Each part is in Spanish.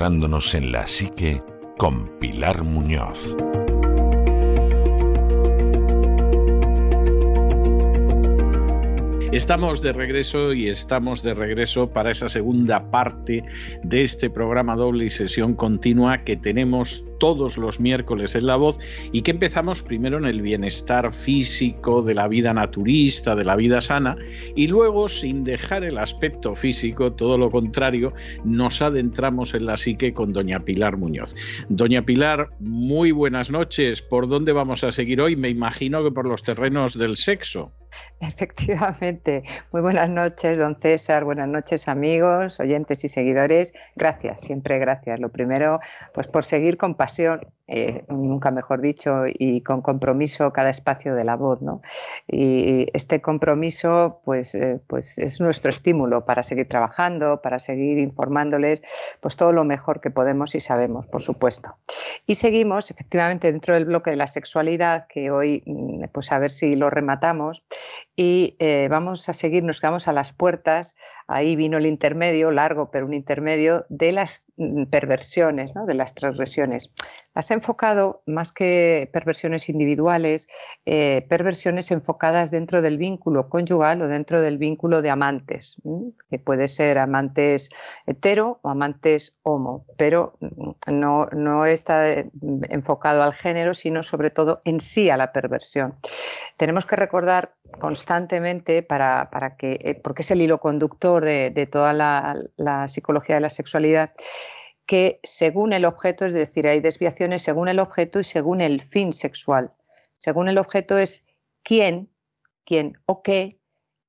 adentrándonos en la psique con Pilar Muñoz. Estamos de regreso y estamos de regreso para esa segunda parte de este programa doble y sesión continua que tenemos todos los miércoles en La Voz y que empezamos primero en el bienestar físico de la vida naturista, de la vida sana y luego sin dejar el aspecto físico, todo lo contrario, nos adentramos en la psique con doña Pilar Muñoz. Doña Pilar, muy buenas noches. ¿Por dónde vamos a seguir hoy? Me imagino que por los terrenos del sexo. Efectivamente. Muy buenas noches, don César. Buenas noches, amigos, oyentes y seguidores. Gracias, siempre gracias. Lo primero, pues por seguir con pasión eh, nunca mejor dicho, y con compromiso cada espacio de la voz. ¿no? Y este compromiso pues, eh, pues es nuestro estímulo para seguir trabajando, para seguir informándoles pues todo lo mejor que podemos y sabemos, por supuesto. Y seguimos efectivamente dentro del bloque de la sexualidad, que hoy mm, pues a ver si lo rematamos, y eh, vamos a seguir, nos quedamos a las puertas ahí vino el intermedio, largo, pero un intermedio, de las mm, perversiones, de las transgresiones. Las he enfocado más que perversiones individuales, eh, perversiones enfocadas dentro del vínculo conyugal o dentro del vínculo de amantes, que puede ser amantes hetero o amantes homo, pero mm, no, no está eh, enfocado al género, sino sobre todo en sí a la perversión. Tenemos que recordar constantemente para, para que, eh, porque es el hilo conductor de, toda la, psicología de la sexualidad, que según el objeto, es decir, hay desviaciones según el objeto y según el fin sexual. Según el objeto es quién, quién o qué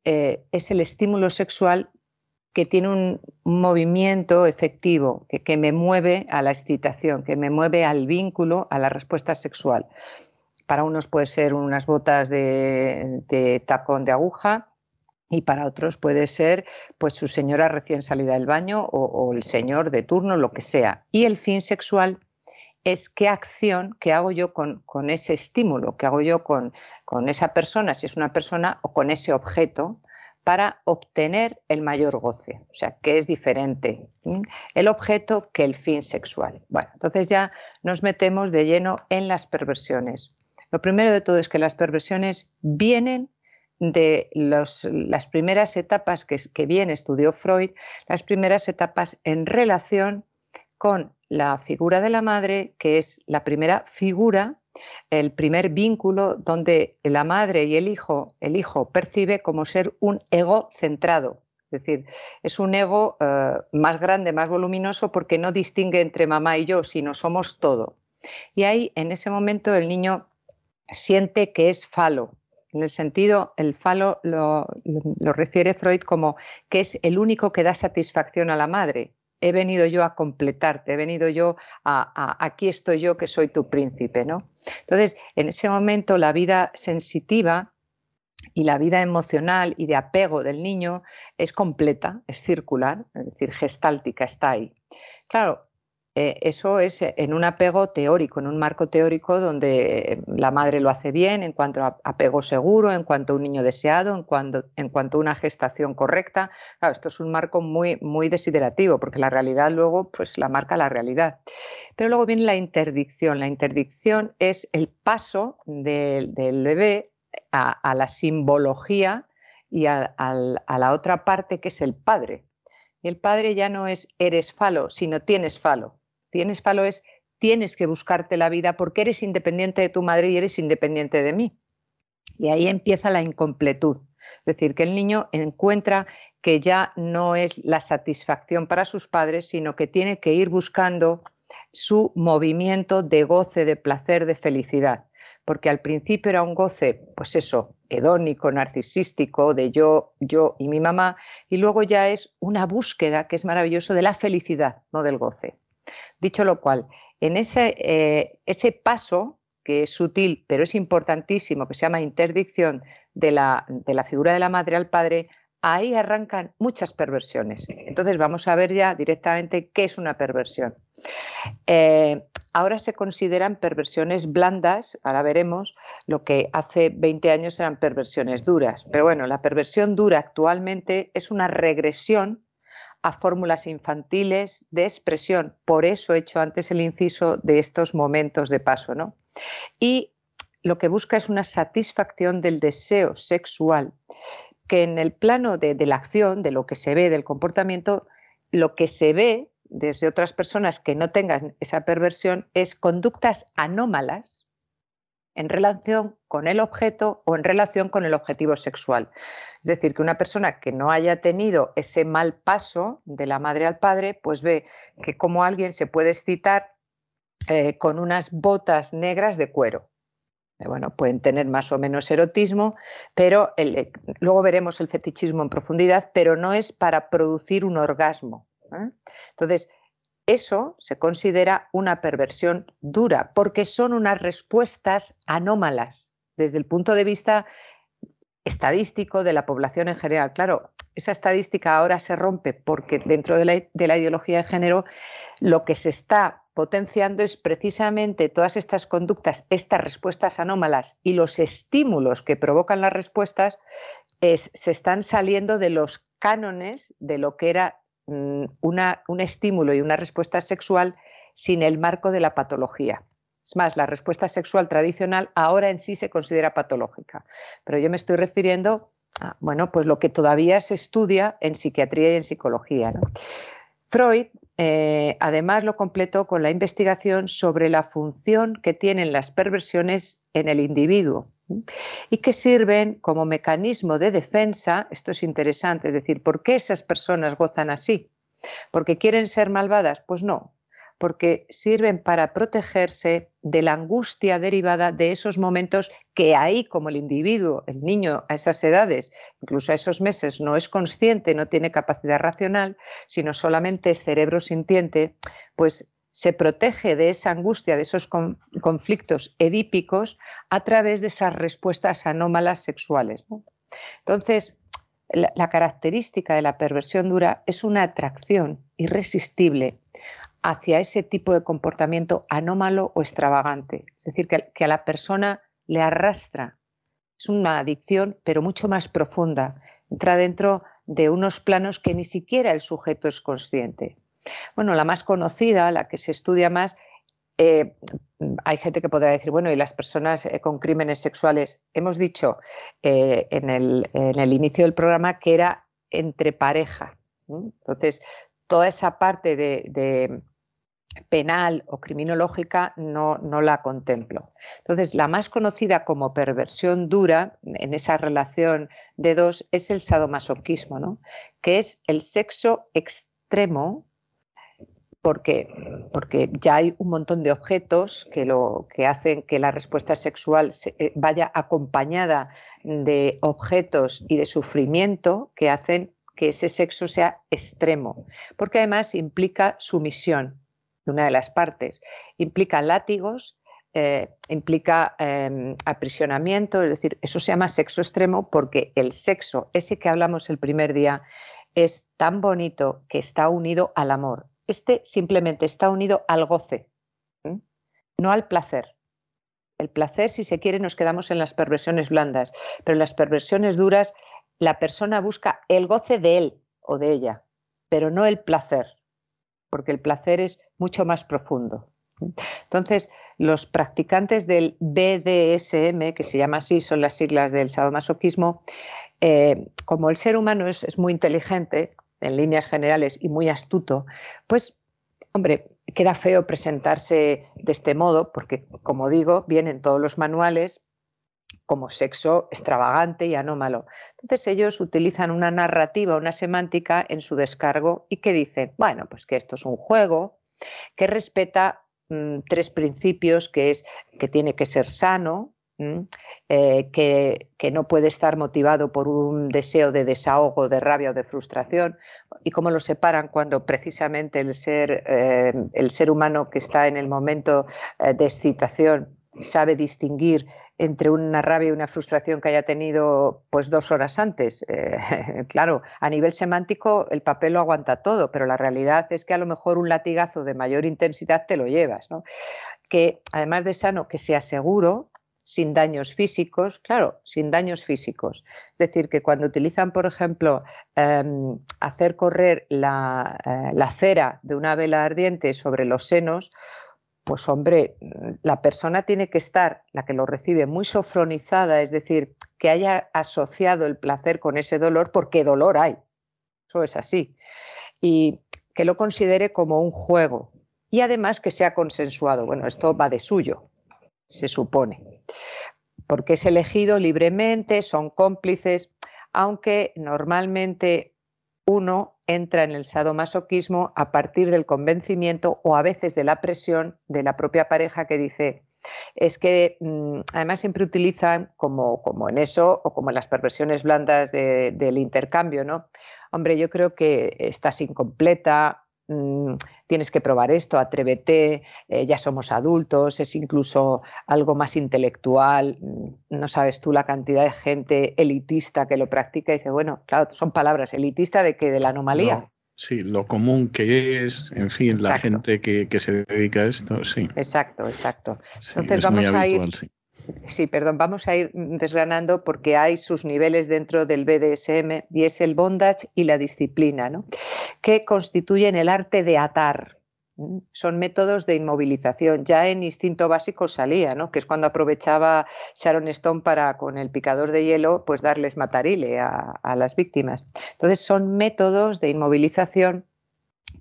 eh, es el estímulo sexual que tiene un, movimiento efectivo, que, me mueve a la excitación, que me mueve al vínculo, a la respuesta sexual. Para unos puede ser unas botas de tacón de aguja, y para otros puede ser pues su señora recién salida del baño o, el señor de turno, lo que sea. Y el fin sexual es qué acción que hago yo con, ese estímulo, que hago yo con, con, esa persona, si es una persona, o con ese objeto, para obtener el mayor goce. O sea, que es diferente el objeto que el fin sexual. Bueno, entonces ya nos metemos de lleno en las perversiones. Lo primero de todo es que las perversiones vienen de las primeras etapas que, que bien estudió Freud, las primeras etapas en relación con la figura de la madre, que es la primera figura, el primer vínculo donde la madre y el hijo, el hijo percibe como ser un ego centrado. Es decir, es un ego eh, más grande, más voluminoso, porque no distingue entre mamá y yo, sino somos todo. Y ahí, en ese momento, el niño siente que es falo, en el sentido, el falo lo, refiere Freud como que es el único que da satisfacción a la madre. He venido yo a completarte, he venido yo a, aquí estoy yo que soy tu príncipe, ¿no? Entonces, en ese momento la vida sensitiva y la vida emocional y de apego del niño es completa, es circular, es decir, gestáltica, está ahí. Claro, eh, eso es eh, en un apego teórico, en un marco teórico donde la madre lo hace bien en cuanto a apego seguro, en cuanto a un niño deseado, en cuanto, a una gestación correcta. Esto es un marco muy, muy desiderativo, porque la realidad luego pues, la marca la realidad. Pero luego viene la interdicción. La interdicción es el paso del, bebé a, la simbología y a la otra parte que es el padre. Y el padre ya no es eres falo, sino tienes falo. Tienes falo es tienes que buscarte la vida porque eres independiente de tu madre y eres independiente de mí. Y ahí empieza la incompletud. Es decir, que el niño encuentra que ya no es la satisfacción para sus padres, sino que tiene que ir buscando su movimiento de goce, de placer, de felicidad. Porque al principio era un goce, pues eso, hedónico, narcisístico, de yo, yo y mi mamá, y luego ya es una búsqueda, que es maravilloso, de la felicidad, no del goce. Dicho lo cual, en ese, eh, ese paso, que es sutil, pero es importantísimo, que se llama interdicción de la, de la figura de la madre al padre, ahí arrancan muchas perversiones. Entonces vamos a ver ya directamente qué es una perversión. Eh, ahora se consideran perversiones blandas, ahora veremos, lo que hace 20 años eran perversiones duras. Pero bueno, la perversión dura actualmente es una regresión a fórmulas infantiles de expresión. Por eso he hecho antes el inciso de estos momentos de paso. ¿no? Y lo que busca es una satisfacción del deseo sexual que en el plano de, la acción, de lo que se ve, del comportamiento, lo que se ve desde otras personas que no tengan esa perversión es conductas anómalas en relación con el objeto o en relación con el objetivo sexual. Es decir, que una persona que no haya tenido ese mal paso de la madre al padre, pues ve que como alguien se puede excitar eh, con unas botas negras de cuero. Eh, bueno, pueden tener más o menos erotismo, pero eh, luego veremos el fetichismo en profundidad, pero no es para producir un orgasmo. Entonces, eso se considera una perversión dura, porque son unas respuestas anómalas desde el punto de vista estadístico de la población en general. Claro, esa estadística ahora se rompe porque dentro de la, de la ideología de género lo que se está potenciando es precisamente todas estas conductas, estas respuestas anómalas y los estímulos que provocan las respuestas se están saliendo de los cánones de lo que era una, un estímulo y una respuesta sexual sin el marco de la patología. Es más, la respuesta sexual tradicional ahora en sí se considera patológica, pero yo me estoy refiriendo a bueno, pues lo que todavía se estudia en psiquiatría y en psicología. Freud eh, además lo completó con la investigación sobre la función que tienen las perversiones en el individuo y que sirven como mecanismo de defensa, esto es interesante, es decir, ¿por qué esas personas gozan así? ¿Porque quieren ser malvadas? Pues no, porque sirven para protegerse de la angustia derivada de esos momentos que ahí, como el individuo, el niño a esas edades, incluso a esos meses, no es consciente, no tiene capacidad racional, sino solamente es cerebro sintiente, pues se protege de esa angustia, de esos conflictos edípicos a través de esas respuestas anómalas sexuales. Entonces, la característica de la perversión dura es una atracción irresistible hacia ese tipo de comportamiento anómalo o extravagante. Es decir, que, a la persona le arrastra. Es una adicción, pero mucho más profunda. Entra dentro de unos planos que ni siquiera el sujeto es consciente. Bueno, la más conocida, la que se estudia más, eh, hay gente que podrá decir, bueno, y las personas eh, con crímenes sexuales, hemos dicho eh, en, el, inicio del programa que era entre pareja. Entonces, toda esa parte de, penal o criminológica no, no, la contemplo. Entonces, la más conocida como perversión dura en esa relación de dos es el sadomasoquismo, ¿no? que es el sexo extremo, porque, porque ya hay un montón de objetos que, lo, que hacen que la respuesta sexual eh, vaya acompañada de objetos y de sufrimiento que hacen que ese sexo sea extremo, porque además implica sumisión, de una de las partes. Implica látigos, eh, implica em, aprisionamiento, es decir, eso se llama sexo extremo porque el sexo, ese que hablamos el primer día, es tan bonito que está unido al amor. Este simplemente está unido al goce, no al placer. El placer, si se quiere, nos quedamos en las perversiones blandas, pero en las perversiones duras, la persona busca el goce de él o de ella, pero no el placer porque el placer es mucho más profundo. Entonces, los practicantes del BDSM, que se llama así, son las siglas del sadomasoquismo, eh, como el ser humano es, muy inteligente en líneas generales y muy astuto, pues, hombre, queda feo presentarse de este modo, porque, como digo, vienen todos los manuales como sexo extravagante y anómalo. Entonces ellos utilizan una narrativa, una semántica en su descargo y que dicen, bueno, pues que esto es un juego que respeta mm, tres principios, que es que tiene que ser sano, eh, que, no puede estar motivado por un deseo de desahogo, de rabia o de frustración, y cómo lo separan cuando precisamente el ser, eh, el ser humano que está en el momento eh, de excitación sabe distinguir entre una rabia y una frustración que haya tenido pues dos horas antes. claro, a nivel semántico el papel lo aguanta todo, pero la realidad es que a lo mejor un latigazo de mayor intensidad te lo llevas. Que además de sano, que sea seguro, sin daños físicos, claro, sin daños físicos. Es decir, que cuando utilizan, por ejemplo, em, hacer correr la, eh, la, cera de una vela ardiente sobre los senos, pues hombre, la persona tiene que estar, la que lo recibe, muy sofronizada, es decir, que haya asociado el placer con ese dolor, porque dolor hay. Eso es así. Y que lo considere como un juego. Y además que sea consensuado. Bueno, esto va de suyo, se supone. Porque es elegido libremente, son cómplices, aunque normalmente uno entra en el sadomasoquismo a partir del convencimiento o a veces de la presión de la propia pareja que dice, es que mm, además siempre utilizan como, como, en eso o como en las perversiones blandas del intercambio, ¿no? Hombre, yo creo que estás incompleta, Mm, tienes que probar esto, atrévete, eh, ya somos adultos, es incluso algo más intelectual, mm, no sabes tú la cantidad de gente elitista que lo practica y dice, bueno, claro, son palabras, elitista de que de la anomalía. sí, lo común que es, en fin, la gente que, se dedica a esto, sí. Exacto, exacto. Entonces vamos a ir... Sí, perdón, vamos a ir desgranando porque hay sus niveles dentro del BDSM y es el bondage y la disciplina, ¿no? que constituyen el arte de atar. Son métodos de inmovilización. Ya en instinto básico salía, ¿no? que es cuando aprovechaba Sharon Stone para, con el picador de hielo, pues darles matarile a, las víctimas. Entonces, son métodos de inmovilización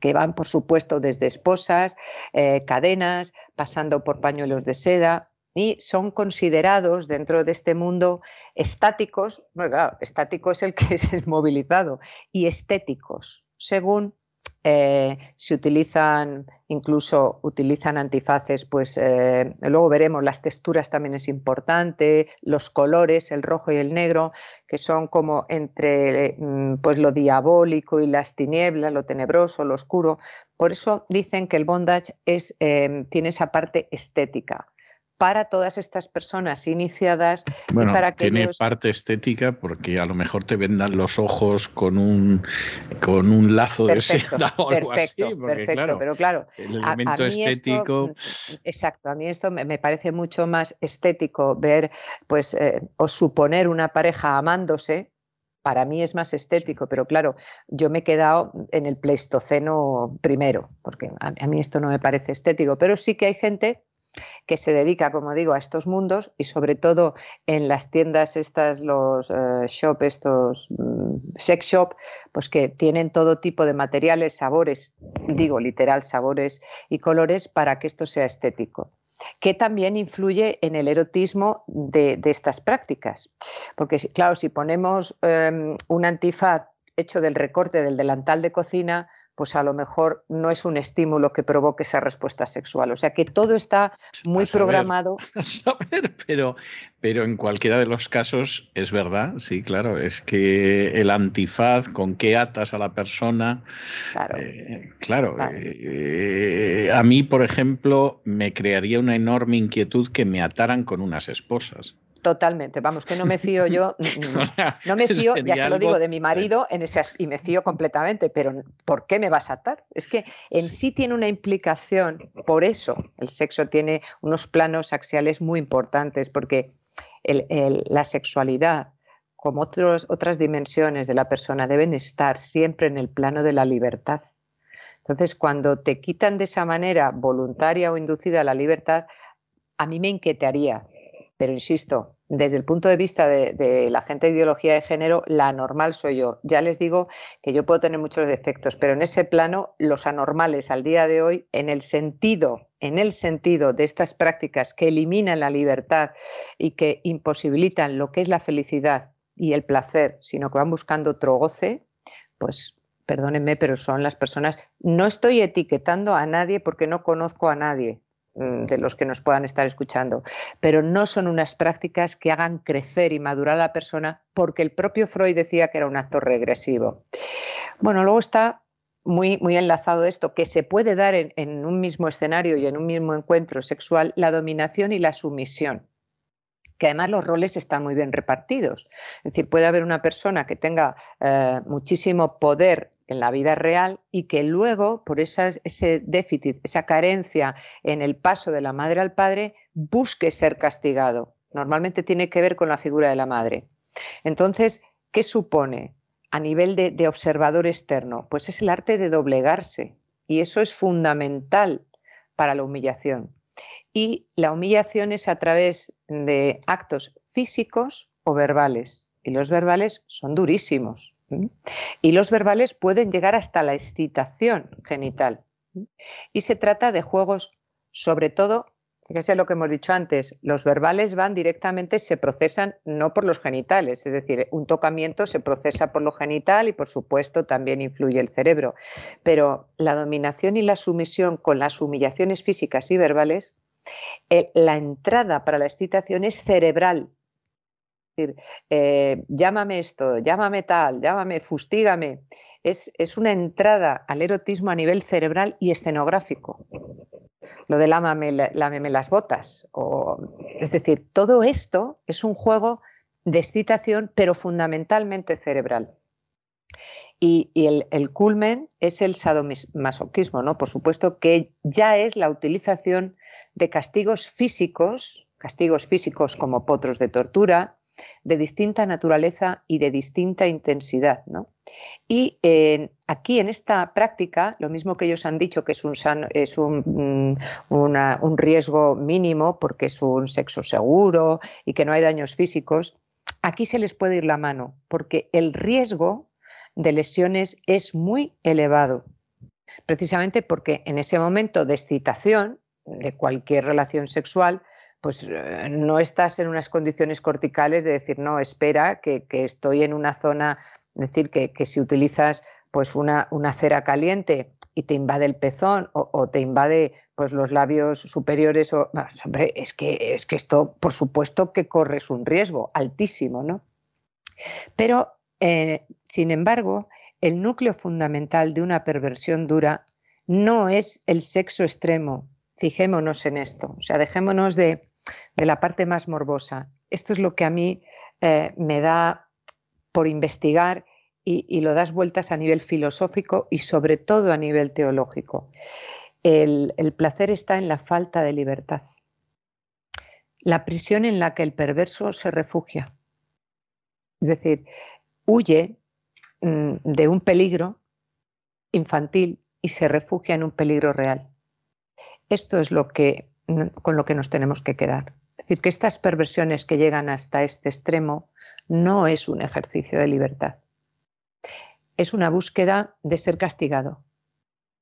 que van, por supuesto, desde esposas, eh, cadenas, pasando por pañuelos de seda, y son considerados dentro de este mundo estáticos, bueno, claro, estático es el que es movilizado, y estéticos, según eh, si utilizan, incluso utilizan antifaces, pues eh, luego veremos, las texturas también es importante, los colores, el rojo y el negro, que son como entre mm, pues lo diabólico y las tinieblas, lo tenebroso, lo oscuro. Por eso dicen que el bondage es, eh, tiene esa parte estética para todas estas personas iniciadas bueno, y para que tiene parte estética porque a lo mejor te vendan los ojos con un con un lazo de seda o algo perfecto, así perfecto, pero claro el elemento estético exacto a mí esto me, parece mucho más estético ver pues eh, o suponer una pareja amándose para mí es más estético, pero claro, yo me he quedado en el Pleistoceno primero, porque a, mí esto no me parece estético, pero sí que hay gente que se dedica, como digo, a estos mundos y sobre todo en las tiendas estas, los eh, shop, estos mm, sex shop, pues que tienen todo tipo de materiales, sabores, digo literal, sabores y colores para que esto sea estético que también influye en el erotismo de, estas prácticas. Porque, claro, si ponemos em, un antifaz hecho del recorte del delantal de cocina, pues a lo mejor no es un estímulo que provoque esa respuesta sexual. O sea que todo está muy programado. pero, pero en cualquiera de los casos es verdad, sí, claro, es que el antifaz, con qué atas a la persona. Claro. Eh, eh, a mí, por ejemplo, me crearía una enorme inquietud que me ataran con unas esposas. Totalmente, vamos, que no me fío yo, no me fío, ya se lo digo, de mi marido en ese, y me fío completamente, pero ¿por qué me vas a atar? Es que en sí tiene una implicación, por eso el sexo tiene unos planos axiales muy importantes, porque la sexualidad, como otros, otras dimensiones de la persona, deben estar siempre en el plano de la libertad. Entonces, cuando te quitan de esa manera, voluntaria o inducida, la libertad, a mí me inquietaría pero insisto, desde el punto de vista de, la gente de ideología de género, la anormal soy yo. Ya les digo que yo puedo tener muchos defectos, pero en ese plano, los anormales al día de hoy, en el sentido, en el sentido de estas prácticas que eliminan la libertad y que imposibilitan lo que es la felicidad y el placer, sino que van buscando otro goce, pues perdónenme, pero son las personas. No estoy etiquetando a nadie porque no conozco a nadie de los que nos puedan estar escuchando, pero no son unas prácticas que hagan crecer y madurar a la persona porque el propio Freud decía que era un acto regresivo. Bueno, luego está muy, muy enlazado esto, que se puede dar en, un mismo escenario y en un mismo encuentro sexual la dominación y la sumisión que además los roles están muy bien repartidos. Es decir, puede haber una persona que tenga eh, muchísimo poder en la vida real y que luego, por ese déficit, esa carencia en el paso de la madre al padre, busque ser castigado. Normalmente tiene que ver con la figura de la madre. Entonces, ¿qué supone? a nivel de, observador externo? Pues es el arte de doblegarse y eso es fundamental para la humillación. Y la humillación es a través de actos físicos o verbales. Y los verbales son durísimos. Y los verbales pueden llegar hasta la excitación genital. Y se trata de juegos, sobre todo Fíjense lo que hemos dicho antes, los verbales van directamente, se procesan no por los genitales, es decir, un tocamiento se procesa por lo genital y por supuesto también influye el cerebro, pero la dominación y la sumisión con las humillaciones físicas y verbales, eh, la entrada para la excitación es cerebral. Es decir, eh, llámame esto, llámame tal, llámame, fustígame. Es, es una entrada al erotismo a nivel cerebral y escenográfico lo de lámame, lámeme las botas. Es decir, todo esto es un juego de excitación, pero fundamentalmente cerebral. Y, el, culmen es el sadomasoquismo, ¿no? Por supuesto que ya es la utilización de castigos físicos, castigos físicos como potros de tortura, de distinta naturaleza y de distinta intensidad. Y aquí en esta práctica, lo mismo que ellos han dicho que es, un, es un, mm, un riesgo mínimo porque es un sexo seguro y que no hay daños físicos, aquí se les puede ir la mano porque el riesgo de lesiones es muy elevado, precisamente porque en ese momento de excitación de cualquier relación sexual, pues eh, no estás en unas condiciones corticales de decir, no, espera, que, estoy en una zona, es decir, que, si utilizas pues una, una, cera caliente y te invade el pezón o, te invade pues los labios superiores, o, hombre, es que, es que esto, por supuesto que corres un riesgo altísimo, ¿no? Pero, eh, sin embargo, el núcleo fundamental de una perversión dura no es el sexo extremo, fijémonos en esto, o sea, dejémonos de, de la parte más morbosa. Esto es lo que a mí eh, me da por investigar y, lo das vueltas a nivel filosófico y sobre todo a nivel teológico. El, placer está en la falta de libertad, la prisión en la que el perverso se refugia. Es decir, huye mm, de un peligro infantil y se refugia en un peligro real. Esto es lo que con lo que nos tenemos que quedar. Es decir, que estas perversiones que llegan hasta este extremo no es un ejercicio de libertad. Es una búsqueda de ser castigado.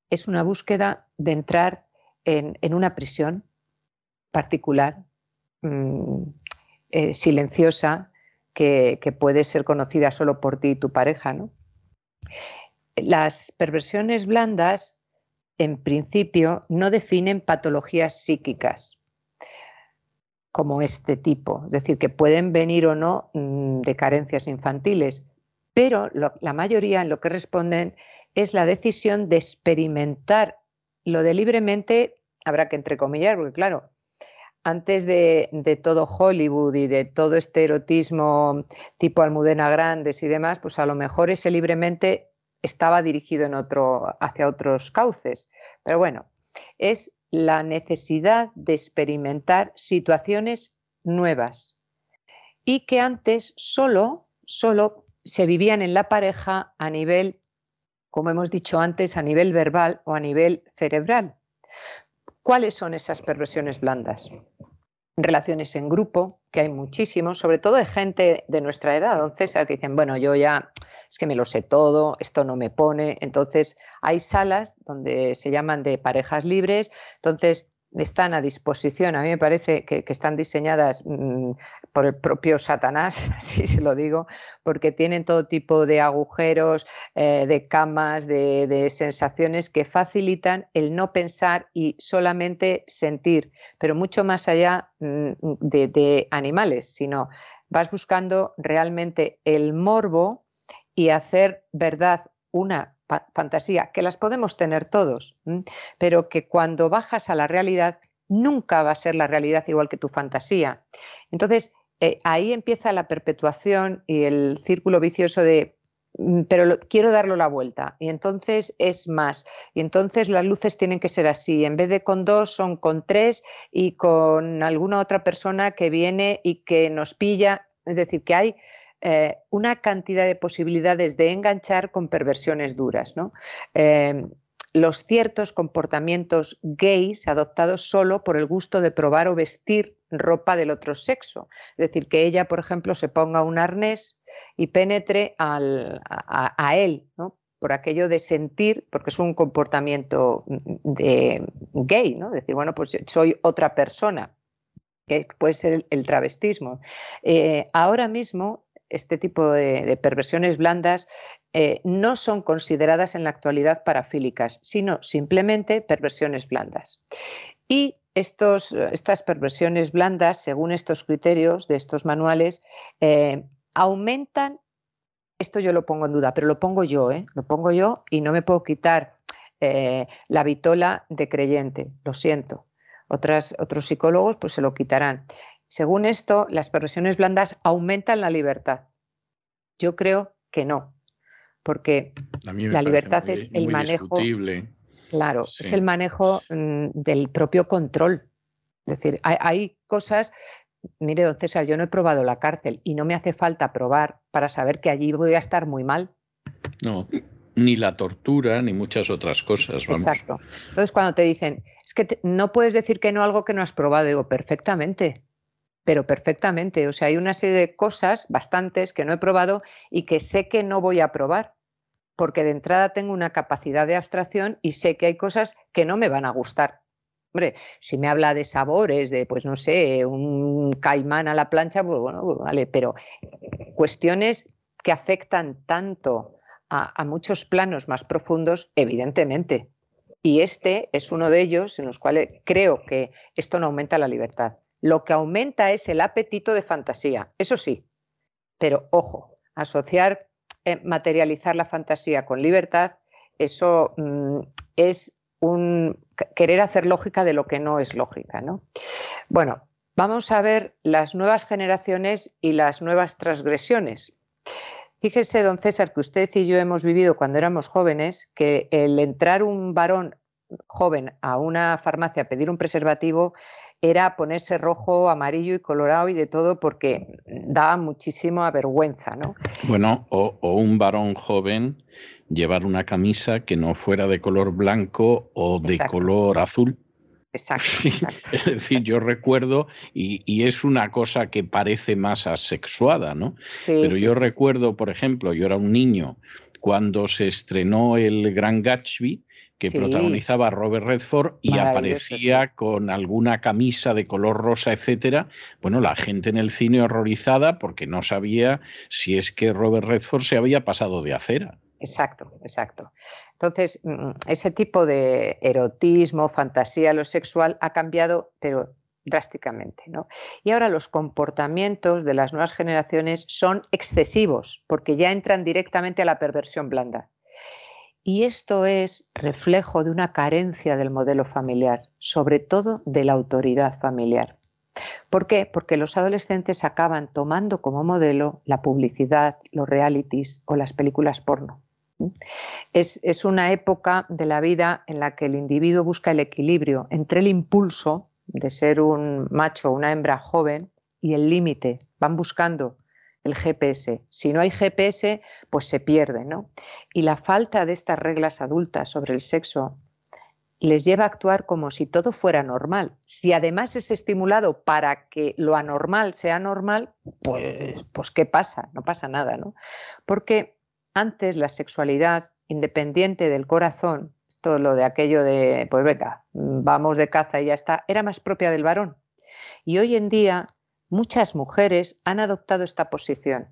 Es una búsqueda de entrar en, una prisión particular, mm, eh, silenciosa, que, que, puede ser conocida solo por ti y tu pareja. ¿no? Las perversiones blandas en principio, no definen patologías psíquicas como este tipo, es decir, que pueden venir o no mm, de carencias infantiles, pero la mayoría en lo que responden es la decisión de experimentar lo de libremente, habrá que entrecomillar, porque claro, antes de, de, todo Hollywood y de todo este erotismo tipo Almudena Grandes y demás, pues a lo mejor ese libremente estaba dirigido en otro, hacia otros cauces. Pero bueno, es la necesidad de experimentar situaciones nuevas y que antes solo, solo se vivían en la pareja a nivel, como hemos dicho antes, a nivel verbal o a nivel cerebral. ¿Cuáles son esas perversiones blandas? Relaciones en grupo, que hay muchísimos, sobre todo de gente de nuestra edad, don César, que dicen, bueno, yo ya es que me lo sé todo, esto no me pone. Entonces, hay salas donde se llaman de parejas libres. Entonces, están a disposición, a mí me parece que, están diseñadas mm, por el propio Satanás, así se lo digo, porque tienen todo tipo de agujeros, eh, de camas, de, sensaciones que facilitan el no pensar y solamente sentir, pero mucho más allá mm, de animales, sino vas buscando realmente el morbo y hacer verdad una fantasía, que las podemos tener todos, pero que cuando bajas a la realidad nunca va a ser la realidad igual que tu fantasía. Entonces, eh, ahí empieza la perpetuación y el círculo vicioso de mm, pero quiero darlo la vuelta y entonces es más y entonces las luces tienen que ser así en vez de con dos son con tres y con alguna otra persona que viene y que nos pilla es decir que hay eh, una cantidad de posibilidades de enganchar con perversiones duras. Eh, los ciertos comportamientos gays adoptados solo por el gusto de probar o vestir ropa del otro sexo. Es decir, que ella, por ejemplo, se ponga un arnés y penetre a, él, por aquello de sentir, porque es un comportamiento gay, ¿no? decir, bueno, pues soy otra persona, que puede ser el, travestismo. Eh, ahora mismo este tipo de, perversiones blandas eh, no son consideradas en la actualidad parafílicas, sino simplemente perversiones blandas. Y estos, estas perversiones blandas, según estos criterios de estos manuales, eh, aumentan, esto yo lo pongo en duda, pero lo pongo yo, ¿eh? lo pongo yo y no me puedo quitar la vitola de creyente, lo siento. Otras, otros psicólogos pues se lo quitarán. Según esto, las perversiones blandas aumentan la libertad. Yo creo que no, porque la libertad es el manejo. Claro, es el manejo mm, del propio control. Es decir, hay, cosas mire, don César, yo no he probado la cárcel y no me hace falta probar para saber que allí voy a estar muy mal. No, ni la tortura, ni muchas otras cosas. Exacto. Entonces, cuando te dicen, es que no puedes decir que no algo que no has probado, digo, perfectamente pero perfectamente. O sea, hay una serie de cosas, bastantes, que no he probado y que sé que no voy a probar, porque de entrada tengo una capacidad de abstracción y sé que hay cosas que no me van a gustar. Hombre, si me habla de sabores, de, pues no sé, un caimán a la plancha, pues bueno, pues vale, pero cuestiones que afectan tanto a, a muchos planos más profundos, evidentemente. Y este es uno de ellos en los cuales creo que esto no aumenta la libertad. Lo que aumenta es el apetito de fantasía, eso sí. Pero ojo, asociar, eh, materializar la fantasía con libertad, eso mm, es un querer hacer lógica de lo que no es lógica. ¿no? Bueno, vamos a ver las nuevas generaciones y las nuevas transgresiones. Fíjese, don César, que usted y yo hemos vivido cuando éramos jóvenes que el entrar un varón joven a una farmacia a pedir un preservativo era ponerse rojo, amarillo y colorado y de todo porque daba muchísima vergüenza, ¿no? Bueno, o, un varón joven llevar una camisa que no fuera de color blanco o de color azul. Exacto, Es decir, yo recuerdo, y, es una cosa que parece más asexuada, ¿no? Pero yo recuerdo, por ejemplo, yo era un niño cuando se estrenó el Gran Gatsby, que protagonizaba Robert Redford y aparecía con alguna camisa de color rosa, etcétera. Bueno, la gente en el cine horrorizada porque no sabía si es que Robert Redford se había pasado de acera. Exacto, exacto. Entonces, mm, ese tipo de erotismo, fantasía, lo sexual ha cambiado, pero drásticamente. ¿no? Y ahora los comportamientos de las nuevas generaciones son excesivos, porque ya entran directamente a la perversión blanda. Y esto es reflejo de una carencia del modelo familiar, sobre todo de la autoridad familiar. ¿Por qué? Porque los adolescentes acaban tomando como modelo la publicidad, los realities o las películas porno. Es, es, una época de la vida en la que el individuo busca el equilibrio entre el impulso de ser un macho o una hembra joven y el límite. Van buscando el GPS. Si no hay GPS, pues se pierde, ¿no? Y la falta de estas reglas adultas sobre el sexo les lleva a actuar como si todo fuera normal. Si además es estimulado para que lo anormal sea normal, pues, pues ¿qué pasa? No pasa nada, ¿no? Porque antes la sexualidad, independiente del corazón, esto, lo de aquello de, pues venga, vamos de caza y ya está, era más propia del varón. Y hoy en día muchas mujeres han adoptado esta posición,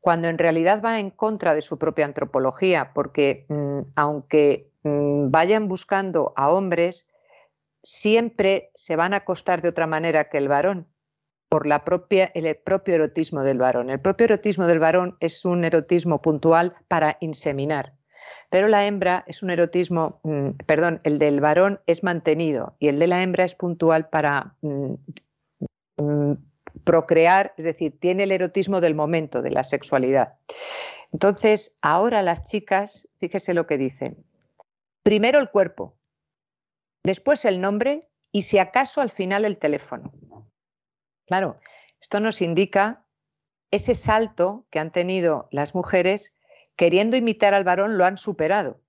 cuando en realidad va en contra de su propia antropología, porque mm, aunque mm, vayan buscando a hombres, siempre se van a acostar de otra manera que el varón por la propia, el propio erotismo del varón. El propio erotismo del varón es un erotismo puntual para inseminar, pero la hembra es un erotismo, mm, perdón, el del varón es mantenido y el de la hembra es puntual para mm, procrear, es decir, tiene el erotismo del momento, de la sexualidad. Entonces, ahora las chicas, fíjese lo que dicen. Primero el cuerpo, después el nombre y si acaso al final el teléfono. Claro, esto nos indica ese salto que han tenido las mujeres queriendo imitar al varón, lo han superado.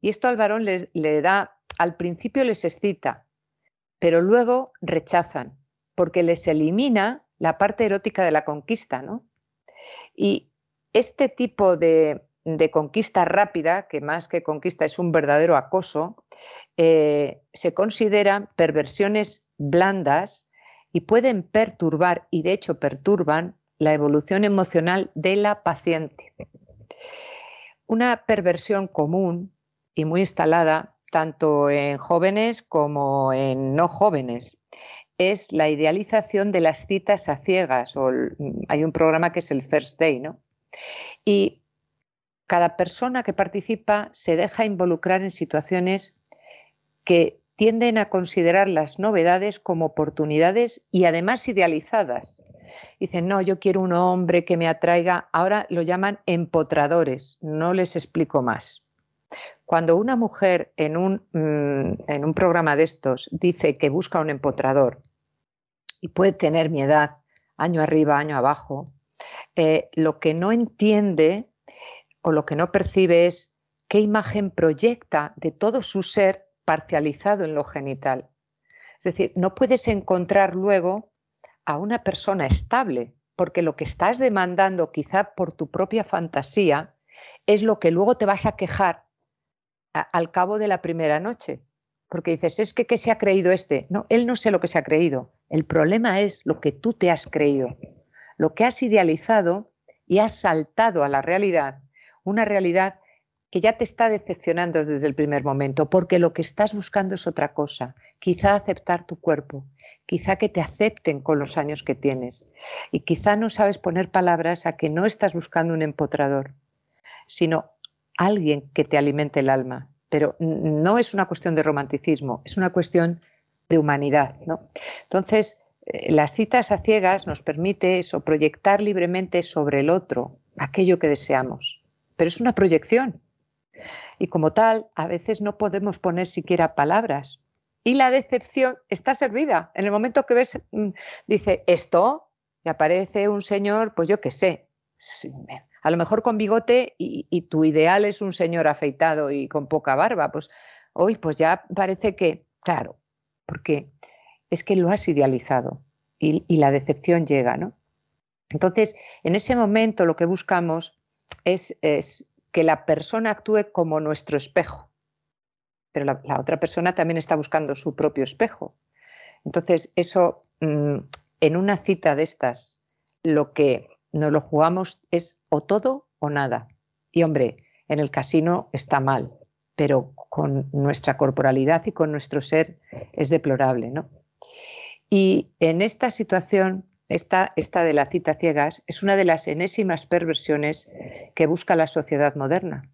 Y esto al varón le, da, al principio les excita, pero luego rechazan, porque les elimina la parte erótica de la conquista, ¿no? Y este tipo de, conquista rápida, que más que conquista es un verdadero acoso, eh, se consideran perversiones blandas y pueden perturbar, y de hecho perturban, la evolución emocional de la paciente. Una perversión común y muy instalada tanto en jóvenes como en no jóvenes es la idealización de las citas a ciegas. O hay un programa que es el First Day, ¿no? Y cada persona que participa se deja involucrar en situaciones que tienden a considerar las novedades como oportunidades y además idealizadas. Dicen, no, yo quiero un hombre que me atraiga. Ahora lo llaman empotradores, no les explico más. Cuando una mujer en un, mm, en un programa de estos dice que busca un empotrador y puede tener mi edad, año arriba, año abajo, eh, lo que no entiende o lo que no percibe es qué imagen proyecta de todo su ser parcializado en lo genital. Es decir, no puedes encontrar luego a una persona estable, porque lo que estás demandando quizá por tu propia fantasía es lo que luego te vas a quejar al cabo de la primera noche. Porque dices, es que ¿qué se ha creído este? No, él no sé lo que se ha creído. El problema es lo que tú te has creído, lo que has idealizado y has saltado a la realidad, una realidad que ya te está decepcionando desde el primer momento, porque lo que estás buscando es otra cosa, quizá aceptar tu cuerpo, quizá que te acepten con los años que tienes, y quizá no sabes poner palabras a que no estás buscando un empotrador, sino alguien que te alimente el alma. Pero no es una cuestión de romanticismo, es una cuestión de humanidad. ¿no? Entonces, eh, las citas a ciegas nos permite eso, proyectar libremente sobre el otro aquello que deseamos. Pero es una proyección, y como tal, a veces no podemos poner siquiera palabras. Y la decepción está servida. En el momento que ves, mm, dice, esto, y aparece un señor, pues yo qué sé, a lo mejor con bigote y, tu ideal es un señor afeitado y con poca barba, pues hoy pues ya parece que, claro, porque es que lo has idealizado y, la decepción llega, ¿no? Entonces, en ese momento lo que buscamos es, es que la persona actúe como nuestro espejo, pero la, otra persona también está buscando su propio espejo. Entonces, eso, mm, en una cita de estas, lo que nos lo jugamos es o todo o nada. Y hombre, en el casino está mal, pero con nuestra corporalidad y con nuestro ser es deplorable, ¿no? Y en esta situación esta, de la cita ciegas es una de las enésimas perversiones que busca la sociedad moderna,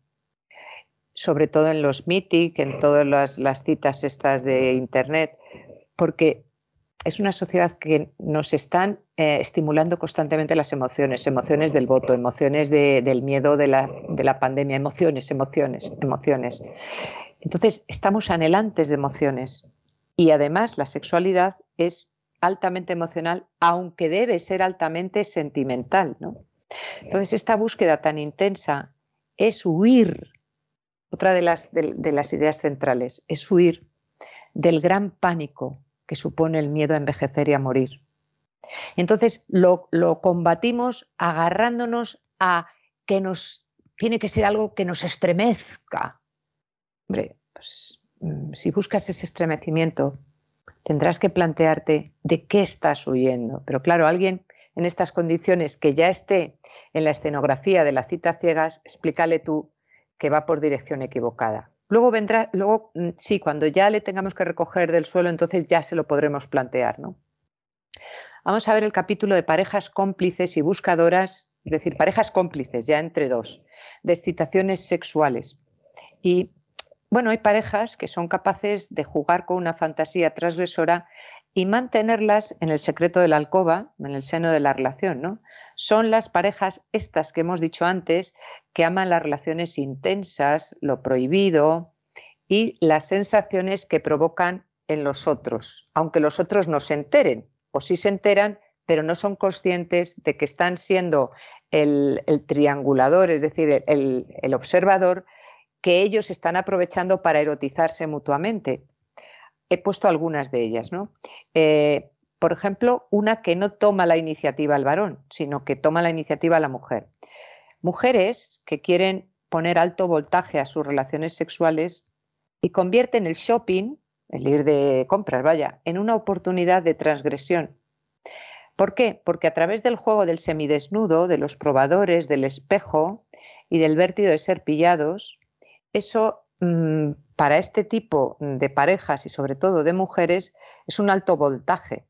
sobre todo en los mític, en todas las, citas estas de Internet, porque es una sociedad que nos están eh, estimulando constantemente las emociones, emociones del voto, emociones del miedo de la, de la, pandemia, emociones, emociones, emociones. Entonces, estamos anhelantes de emociones y además la sexualidad es altamente emocional, aunque debe ser altamente sentimental. ¿no? Entonces, esta búsqueda tan intensa es huir, otra de, las ideas centrales, es huir del gran pánico que supone el miedo a envejecer y a morir. Entonces, lo, lo combatimos agarrándonos a que nos tiene que ser algo que nos estremezca, Hombre, pues, mm, si buscas ese estremecimiento, tendrás que plantearte de qué estás huyendo. Pero claro, alguien en estas condiciones que ya esté en la escenografía de la cita ciegas, explícale tú que va por dirección equivocada. Luego vendrá, luego mm, sí, cuando ya le tengamos que recoger del suelo, entonces ya se lo podremos plantear, ¿no? Vamos a ver el capítulo de parejas cómplices y buscadoras, es decir, parejas cómplices ya entre dos, de excitaciones sexuales. Y bueno, hay parejas que son capaces de jugar con una fantasía transgresora y mantenerlas en el secreto de la alcoba, en el seno de la relación, ¿no? Son las parejas estas que hemos dicho antes, que aman las relaciones intensas, lo prohibido y las sensaciones que provocan en los otros, aunque los otros no se enteren, o sí se enteran, pero no son conscientes de que están siendo el, triangulador, es decir, el, el observador, que ellos están aprovechando para erotizarse mutuamente he puesto algunas de ellas, ¿no? Eh, por ejemplo, una que no toma la iniciativa al varón, sino que toma la iniciativa la mujer. Mujeres que quieren poner alto voltaje a sus relaciones sexuales y convierten el shopping, el ir de compras, vaya, en una oportunidad de transgresión. ¿Por qué? Porque a través del juego del semidesnudo, de los probadores, del espejo y del vértigo de ser pillados, eso mm, para este tipo de parejas y sobre todo de mujeres es un alto voltaje,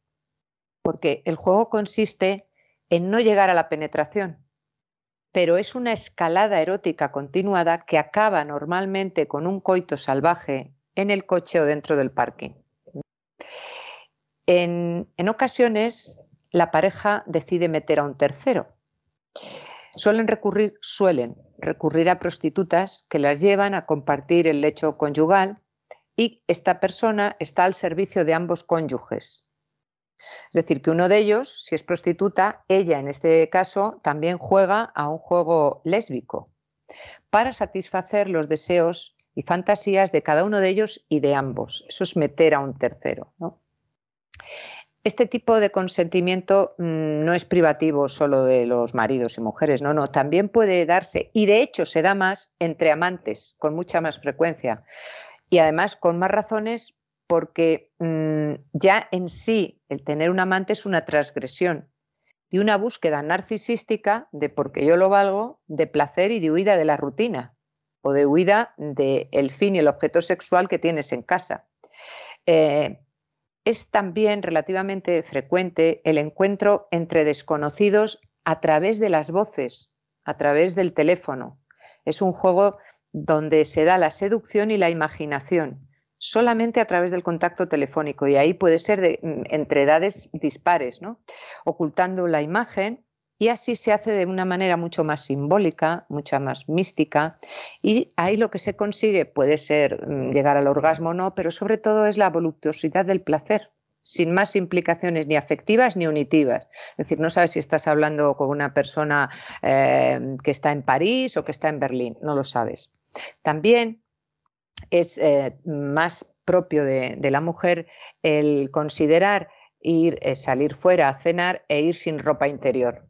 porque el juego consiste en no llegar a la penetración, pero es una escalada erótica continuada que acaba normalmente con un coito salvaje en el coche o dentro del parking. En, en ocasiones la pareja decide meter a un tercero. Suelen recurrir, suelen recurrir a prostitutas que las llevan a compartir el lecho conyugal y esta persona está al servicio de ambos cónyuges. Es decir, que uno de ellos, si es prostituta, ella en este caso también juega a un juego lésbico para satisfacer los deseos y fantasías de cada uno de ellos y de ambos. Eso es meter a un tercero. ¿no? Este tipo de consentimiento mm, no es privativo solo de los maridos y mujeres, no, no, también puede darse y de hecho se da más entre amantes con mucha más frecuencia y además con más razones porque mm, ya en sí el tener un amante es una transgresión y una búsqueda narcisística de porque yo lo valgo, de placer y de huida de la rutina o de huida del fin y el objeto sexual que tienes en casa. Eh, es también relativamente frecuente el encuentro entre desconocidos a través de las voces, a través del teléfono. Es un juego donde se da la seducción y la imaginación, solamente a través del contacto telefónico, y ahí puede ser de, mm, entre edades dispares, ¿no? ocultando la imagen y así se hace de una manera mucho más simbólica, mucha más mística. Y ahí lo que se consigue puede ser mm, llegar al orgasmo o no, pero sobre todo es la voluptuosidad del placer, sin más implicaciones ni afectivas ni unitivas. Es decir, no sabes si estás hablando con una persona eh, que está en París o que está en Berlín, no lo sabes. También es eh, más propio de, la mujer el considerar ir, eh, salir fuera a cenar e ir sin ropa interior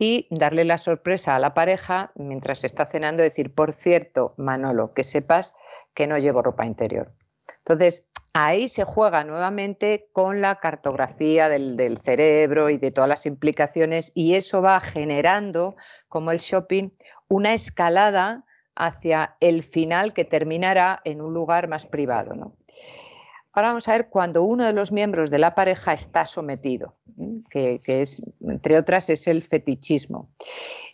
y darle la sorpresa a la pareja mientras está cenando, decir, por cierto, Manolo, que sepas que no llevo ropa interior. Entonces, ahí se juega nuevamente con la cartografía del, cerebro y de todas las implicaciones y eso va generando, como el shopping, una escalada hacia el final que terminará en un lugar más privado. ¿no? Ahora vamos a ver cuando uno de los miembros de la pareja está sometido, que, es, entre otras, es el fetichismo.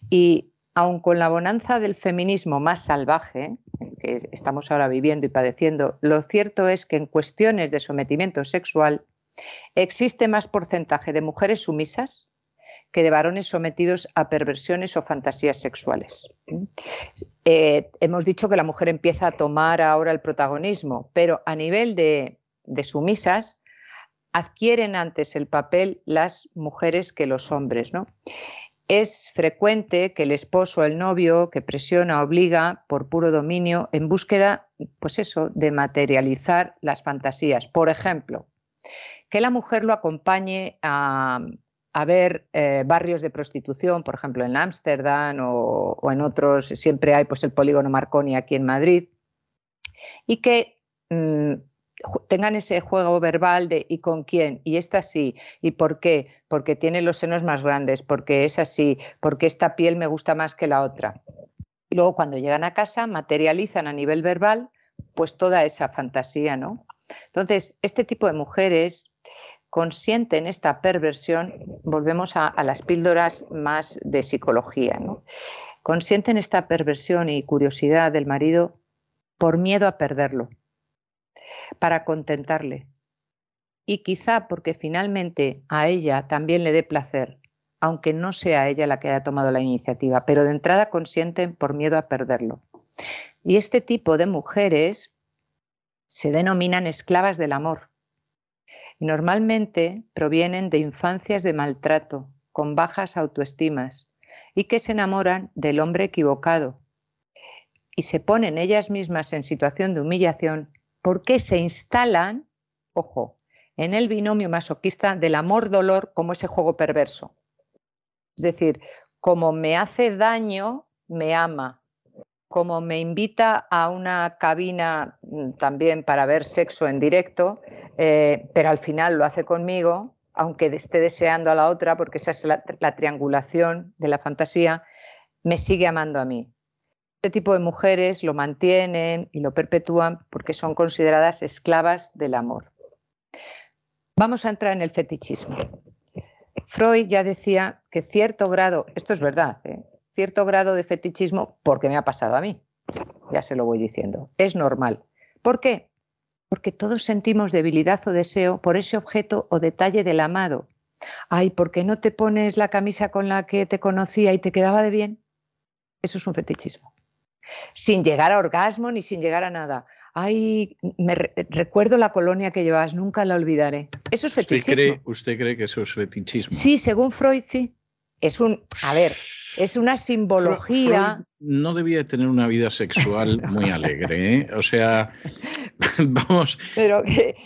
Y aun con la bonanza del feminismo más salvaje, que estamos ahora viviendo y padeciendo, lo cierto es que en cuestiones de sometimiento sexual existe más porcentaje de mujeres sumisas que de varones sometidos a perversiones o fantasías sexuales. Eh, hemos dicho que la mujer empieza a tomar ahora el protagonismo, pero a nivel de de sumisas, adquieren antes el papel las mujeres que los hombres. ¿no? Es frecuente que el esposo el novio que presiona, obliga por puro dominio en búsqueda, pues eso, de materializar las fantasías. Por ejemplo, que la mujer lo acompañe a, ver eh, barrios de prostitución, por ejemplo, en Ámsterdam o, o, en otros, siempre hay pues el polígono Marconi aquí en Madrid, y que mm, tengan ese juego verbal de ¿y con quién? Y esta sí. ¿Y por qué? Porque tiene los senos más grandes, porque es así, porque esta piel me gusta más que la otra. Y luego cuando llegan a casa materializan a nivel verbal pues toda esa fantasía, ¿no? Entonces, este tipo de mujeres consienten esta perversión, volvemos a, las píldoras más de psicología, ¿no? Consienten esta perversión y curiosidad del marido por miedo a perderlo para contentarle. Y quizá porque finalmente a ella también le dé placer, aunque no sea ella la que haya tomado la iniciativa, pero de entrada consienten por miedo a perderlo. Y este tipo de mujeres se denominan esclavas del amor. Y normalmente provienen de infancias de maltrato, con bajas autoestimas, y que se enamoran del hombre equivocado. Y se ponen ellas mismas en situación de humillación porque se instalan, ojo, en el binomio masoquista del amor-dolor como ese juego perverso. Es decir, como me hace daño, me ama. Como me invita a una cabina mm, también para ver sexo en directo, eh, pero al final lo hace conmigo, aunque esté deseando a la otra, porque esa es la triangulación de la fantasía, me sigue amando a mí. Este tipo de mujeres lo mantienen y lo perpetúan porque son consideradas esclavas del amor. Vamos a entrar en el fetichismo. Freud ya decía que cierto grado, esto es verdad, ¿eh? cierto grado de fetichismo, porque me ha pasado a mí, ya se lo voy diciendo, es normal. ¿Por qué? Porque todos sentimos debilidad o deseo por ese objeto o detalle del amado. Ay, ¿por qué no te pones la camisa con la que te conocía y te quedaba de bien? Eso es un fetichismo sin llegar a orgasmo ni sin llegar a nada. Ay, me recuerdo la colonia que llevabas, nunca la olvidaré. Eso es fetichismo. ¿Usted cree, ¿Usted cree que eso es fetichismo? Sí, según Freud, sí. Es un, a ver, es una simbología. no debía tener una vida sexual muy alegre, ¿eh? O sea, vamos,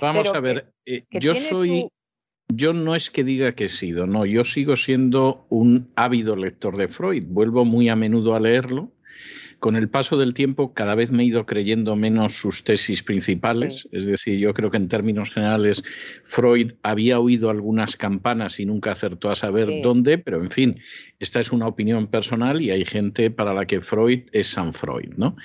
vamos a ver. Eh, yo soy, yo no es que diga que he sido, no, yo sigo siendo un ávido lector de Freud. Vuelvo muy a menudo a leerlo con el paso del tiempo cada vez me he ido creyendo menos sus tesis principales, es decir, yo creo que en términos generales Freud había oído algunas campanas y nunca acertó a saber dónde, pero en fin, esta es una opinión personal y hay gente para la que Freud es San Freud, ¿no?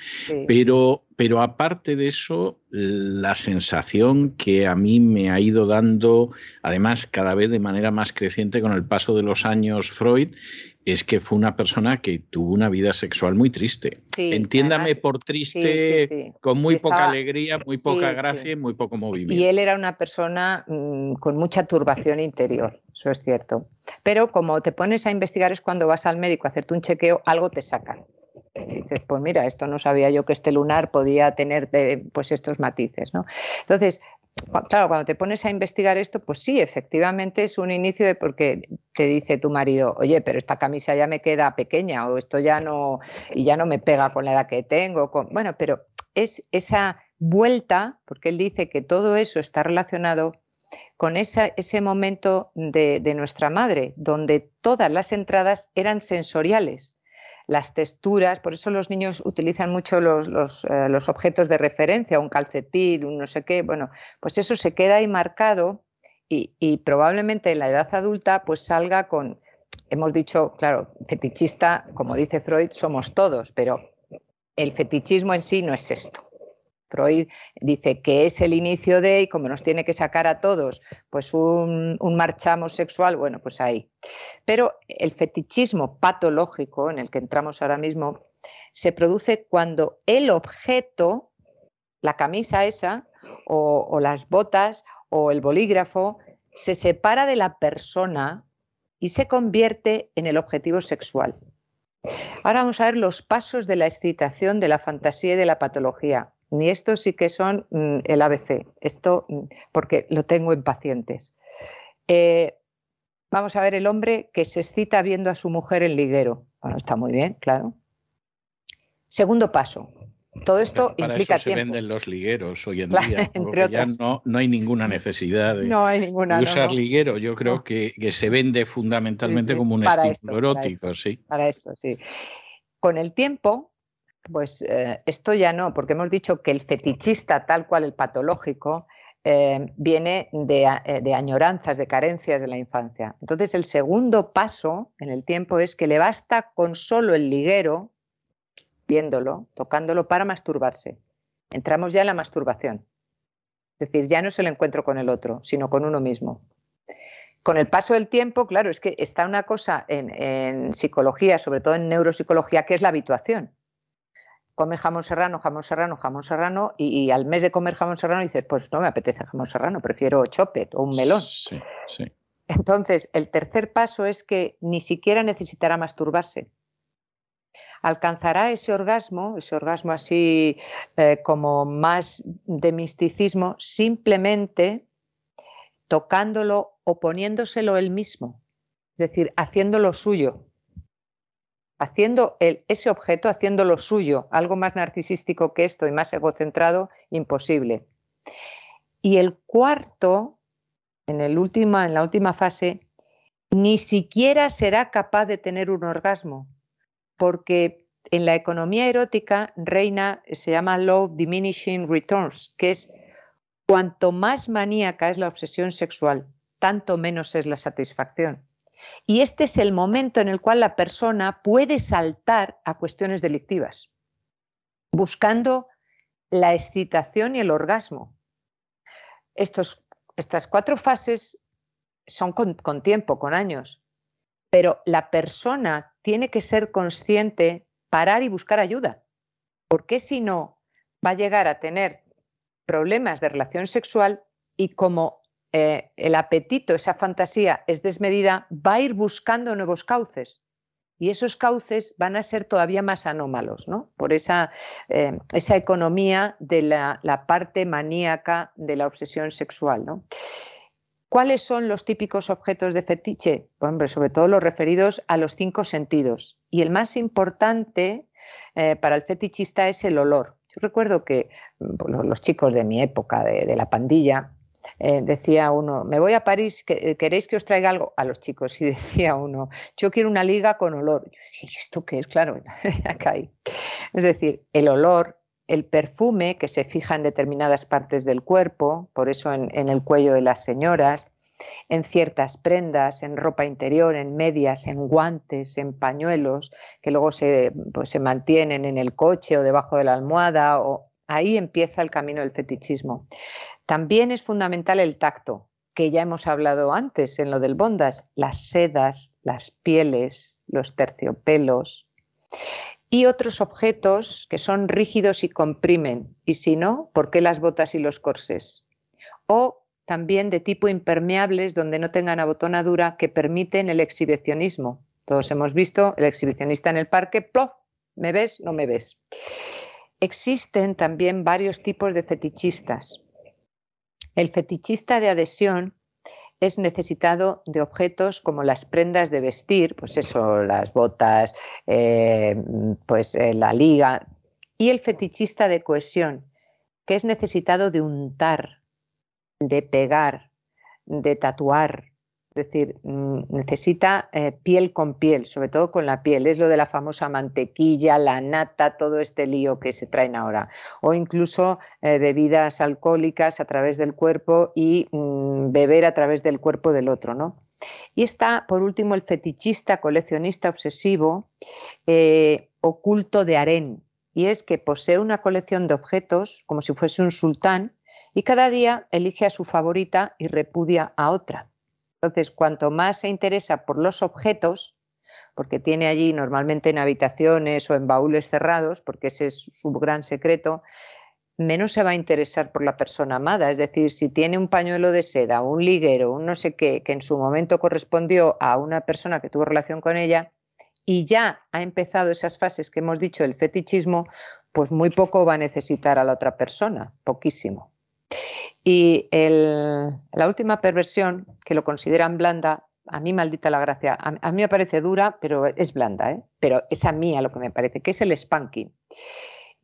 Pero, pero aparte de eso, la sensación que a mí me ha ido dando, además cada vez de manera más creciente con el paso de los años Freud, es que fue una persona que tuvo una vida sexual muy triste. Entiéndame por triste, con muy poca alegría, muy poca gracia y muy poco movimiento. Y él era una persona mm, con mucha turbación interior, eso es cierto. Pero como te pones a investigar es cuando vas al médico a hacerte un chequeo, algo te sacan. dices, pues mira, esto no sabía yo que este lunar podía tener pues estos matices, ¿no? Entonces, claro, cuando te pones a investigar esto, pues sí, efectivamente es un inicio de porque te dice tu marido, oye, pero esta camisa ya me queda pequeña o esto ya no, y ya no me pega con la edad que tengo. bueno, pero es esa vuelta, porque él dice que todo eso está relacionado con ese momento de nuestra madre, donde todas las entradas eran sensoriales las texturas, por eso los niños utilizan mucho los, eh, los, objetos de referencia, un calcetín, un no sé qué, bueno, pues eso se queda ahí marcado y, y probablemente en la edad adulta pues salga con, hemos dicho, claro, fetichista, como dice Freud, somos todos, pero el fetichismo en sí no es esto. Freud dice que es el inicio de, y como nos tiene que sacar a todos, pues un, un marchamo sexual, bueno, pues ahí. Pero el fetichismo patológico en el que entramos ahora mismo se produce cuando el objeto, la camisa esa, o, o las botas, o el bolígrafo, se separa de la persona y se convierte en el objetivo sexual. Ahora vamos a ver los pasos de la excitación, de la fantasía y de la patología. Ni estos sí que son mm, el ABC, esto mm, porque lo tengo en pacientes. Eh, vamos a ver el hombre que se excita viendo a su mujer en liguero. Bueno, está muy bien, claro. Segundo paso. Todo esto Para implica eso se venden los ligueros hoy en día. Entre ya no, no, hay ninguna necesidad de, no hay ninguna, usar liguero. Yo creo que, que, se vende fundamentalmente como un estímulo erótico. Sí. Para esto, sí. Con el tiempo, Pues eh, esto ya no, porque hemos dicho que el fetichista, tal cual el patológico, eh, viene eh, de, añoranzas, de carencias de la infancia. Entonces, el segundo paso en el tiempo es que le basta con solo el liguero, viéndolo, tocándolo, para masturbarse. Entramos ya en la masturbación. Es decir, ya no es el encuentro con el otro, sino con uno mismo. Con el paso del tiempo, claro, es que está una cosa en psicología, sobre todo en neuropsicología, que es la habituación comes jamón serrano, jamón serrano, jamón serrano, y, al mes de comer jamón serrano dices, pues no me apetece jamón serrano, prefiero chopet o un melón. Sí, sí. Entonces, el tercer paso es que ni siquiera necesitará masturbarse. Alcanzará ese orgasmo, ese orgasmo así eh, como más de misticismo, simplemente tocándolo o poniéndoselo él mismo, es decir, haciéndolo suyo haciendo ese objeto, haciendo lo suyo, algo más narcisístico que esto y más egocentrado, imposible. Y el cuarto, en, el en la última fase, ni siquiera será capaz de tener un orgasmo, porque en la economía erótica reina, se llama Low Diminishing Returns, que es cuanto más maníaca es la obsesión sexual, tanto menos es la satisfacción. Y este es el momento en el cual la persona puede saltar a cuestiones delictivas, buscando la excitación y el orgasmo. estas cuatro fases son con, con tiempo, con años, pero la persona tiene que ser consciente, parar y buscar ayuda, porque si no, va a llegar a tener problemas de relación sexual y como eh, el apetito, esa fantasía es desmedida, va a ir buscando nuevos cauces. Y esos cauces van a ser todavía más anómalos, ¿no? Por esa, eh, esa economía de la, parte maníaca de la obsesión sexual. ¿Cuáles son los típicos objetos de fetiche? Pues, sobre todo los referidos a los cinco sentidos. Y el más importante eh, para el fetichista es el olor. Yo recuerdo que los chicos de mi época, de la pandilla, eh, decía uno, me voy a París, eh, ¿queréis que os traiga algo? A los chicos, y decía uno, yo quiero una liga con olor. Yo decía, ¿esto qué es? Claro, acá hay. Es decir, el olor, el perfume que se fija en determinadas partes del cuerpo, por eso en, el cuello de las señoras, en ciertas prendas, en ropa interior, en medias, en guantes, en pañuelos, que luego se, pues, se mantienen en el coche o debajo de la almohada. O... Ahí empieza el camino del fetichismo. También es fundamental el tacto, que ya hemos hablado antes en lo del bondas, las sedas, las pieles, los terciopelos y otros objetos que son rígidos y comprimen. Y si no, ¿por qué las botas y los corsés? O también de tipo impermeables donde no tengan abotonadura que permiten el exhibicionismo. Todos hemos visto el exhibicionista en el parque, ¡plof! ¿Me ves? No me ves. Existen también varios tipos de fetichistas. El fetichista de adhesión es necesitado de objetos como las prendas de vestir, pues eso, las botas, eh, pues eh, la liga, y el fetichista de cohesión, que es necesitado de untar, de pegar, de tatuar, es decir, mm, necesita eh, piel con piel, sobre todo con la piel. Es lo de la famosa mantequilla, la nata, todo este lío que se traen ahora. O incluso eh, bebidas alcohólicas a través del cuerpo y mm, beber a través del cuerpo del otro, ¿no? Y está, por último, el fetichista, coleccionista obsesivo, eh, oculto de harén. Y es que posee una colección de objetos como si fuese un sultán y cada día elige a su favorita y repudia a otra. Entonces, cuanto más se interesa por los objetos, porque tiene allí normalmente en habitaciones o en baúles cerrados, porque ese es su gran secreto, menos se va a interesar por la persona amada. Es decir, si tiene un pañuelo de seda, un liguero, un no sé qué, que en su momento correspondió a una persona que tuvo relación con ella, y ya ha empezado esas fases que hemos dicho, el fetichismo, pues muy poco va a necesitar a la otra persona, poquísimo. Y la última perversión, que lo consideran blanda, a mí maldita la gracia, a, mí me parece dura, pero es blanda, ¿eh? pero es a mí a lo que me parece, que es el spanking.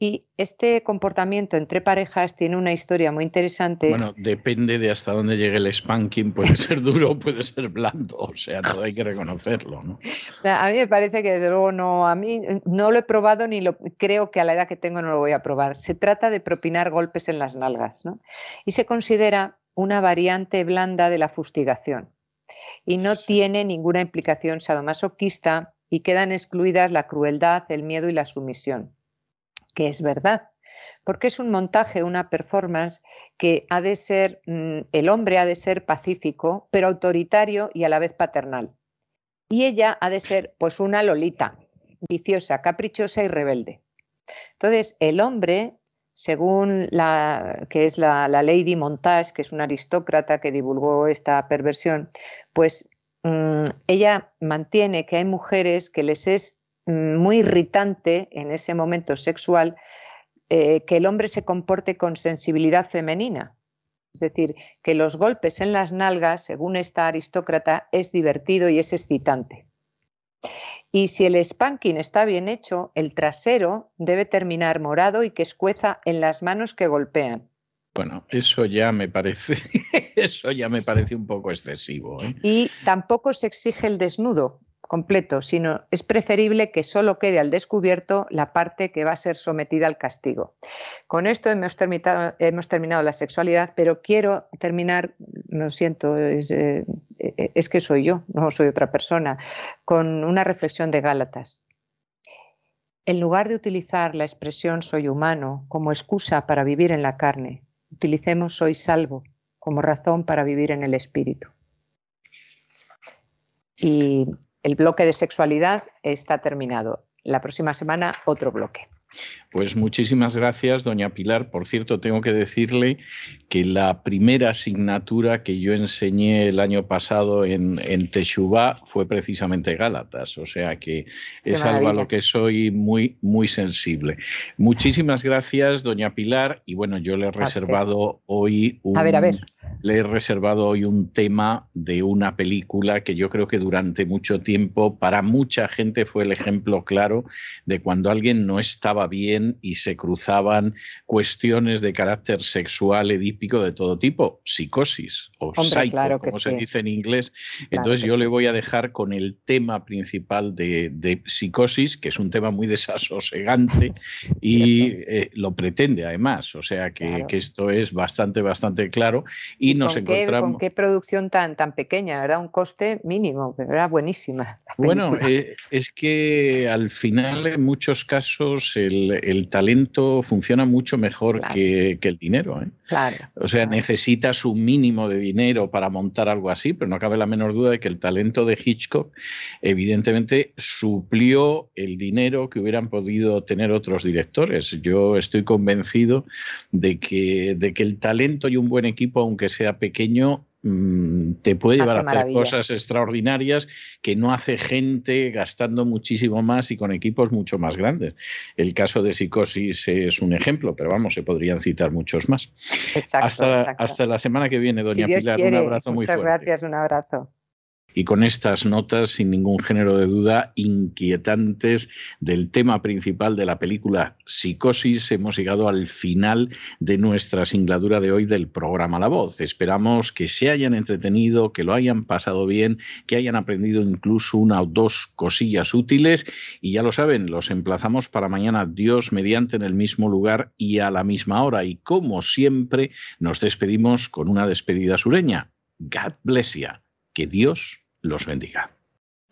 Y este comportamiento entre parejas tiene una historia muy interesante. Bueno, depende de hasta dónde llegue el spanking, puede ser duro, puede ser blando, o sea, todo hay que reconocerlo, ¿no? A mí me parece que desde luego no, a mí no lo he probado ni lo creo que a la edad que tengo no lo voy a probar. Se trata de propinar golpes en las nalgas, ¿no? Y se considera una variante blanda de la fustigación y no tiene ninguna implicación sadomasoquista y quedan excluidas la crueldad, el miedo y la sumisión que es verdad, porque es un montaje, una performance que ha de ser, mm, el hombre ha de ser pacífico, pero autoritario y a la vez paternal. Y ella ha de ser pues una lolita, viciosa, caprichosa y rebelde. Entonces, el hombre, según la que es la, Lady Montage, que es una aristócrata que divulgó esta perversión, pues mm, ella mantiene que hay mujeres que les es muy irritante en ese momento sexual eh, que el hombre se comporte con sensibilidad femenina. Es decir, que los golpes en las nalgas, según esta aristócrata, es divertido y es excitante. Y si el spanking está bien hecho, el trasero debe terminar morado y que escueza en las manos que golpean. Bueno, eso ya me parece, eso ya me parece un poco excesivo. ¿eh? Y tampoco se exige el desnudo, completo, sino es preferible que solo quede al descubierto la parte que va a ser sometida al castigo. Con esto hemos terminado, la sexualidad, pero quiero terminar, lo siento, es, eh, es que soy yo, no soy otra persona, con una reflexión de Gálatas. En lugar de utilizar la expresión soy humano como excusa para vivir en la carne, utilicemos soy salvo como razón para vivir en el espíritu. Y el bloque de sexualidad está terminado. La próxima semana otro bloque. Pues muchísimas gracias, doña Pilar. Por cierto, tengo que decirle que la primera asignatura que yo enseñé el año pasado en, en fue precisamente Gálatas, o sea que es algo a lo que soy muy, muy sensible. Muchísimas gracias, doña Pilar. Y bueno, yo le he reservado hoy un, a ver, a ver. Le he reservado hoy un tema de una película que yo creo que durante mucho tiempo para mucha gente fue el ejemplo claro de cuando alguien no estaba bien y se cruzaban cuestiones de carácter sexual edípico de todo tipo, psicosis o psycho, como se dice en inglés. Entonces yo le voy a dejar con el tema principal de, psicosis, que es un tema muy desasosegante y eh, lo pretende además. O sea que, que, esto es bastante, bastante claro. Y nos ¿Con encontramos... Qué, ¿Con qué producción tan, tan pequeña? ¿Verdad? Un coste mínimo, pero era buenísima. Bueno, eh, es que al final en muchos casos el, el talento funciona mucho mejor que, el dinero. ¿eh? Claro, o sea, necesitas un mínimo de dinero para montar algo así, pero no cabe la menor duda de que el talento de Hitchcock evidentemente suplió el dinero que hubieran podido tener otros directores. Yo estoy convencido de que, de que el talento y un buen equipo, aunque sea pequeño, Mm, te puede llevar a hacer cosas extraordinarias que no hace gente gastando muchísimo más y con equipos mucho más grandes. El caso de Psicosis es un ejemplo, pero vamos, se podrían citar muchos más. hasta, hasta la semana que viene, doña Pilar. un abrazo muy fuerte. Muchas gracias, un abrazo y con estas notas, sin ningún género de duda, inquietantes del tema principal de la película Psicosis, hemos llegado al final de nuestra singladura de hoy del programa La Voz. Esperamos que se hayan entretenido, que lo hayan pasado bien, que hayan aprendido incluso una o dos cosillas útiles y ya lo saben, los emplazamos para mañana Dios mediante en el mismo lugar y a la misma hora y como siempre nos despedimos con una despedida sureña. God bless you. Que Dios los bendiga.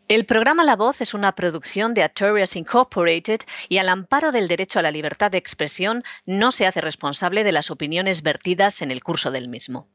El programa La Voz es una producción de Artorias Incorporated y al amparo del derecho a la libertad de expresión no se hace responsable de las opiniones vertidas en el curso del mismo.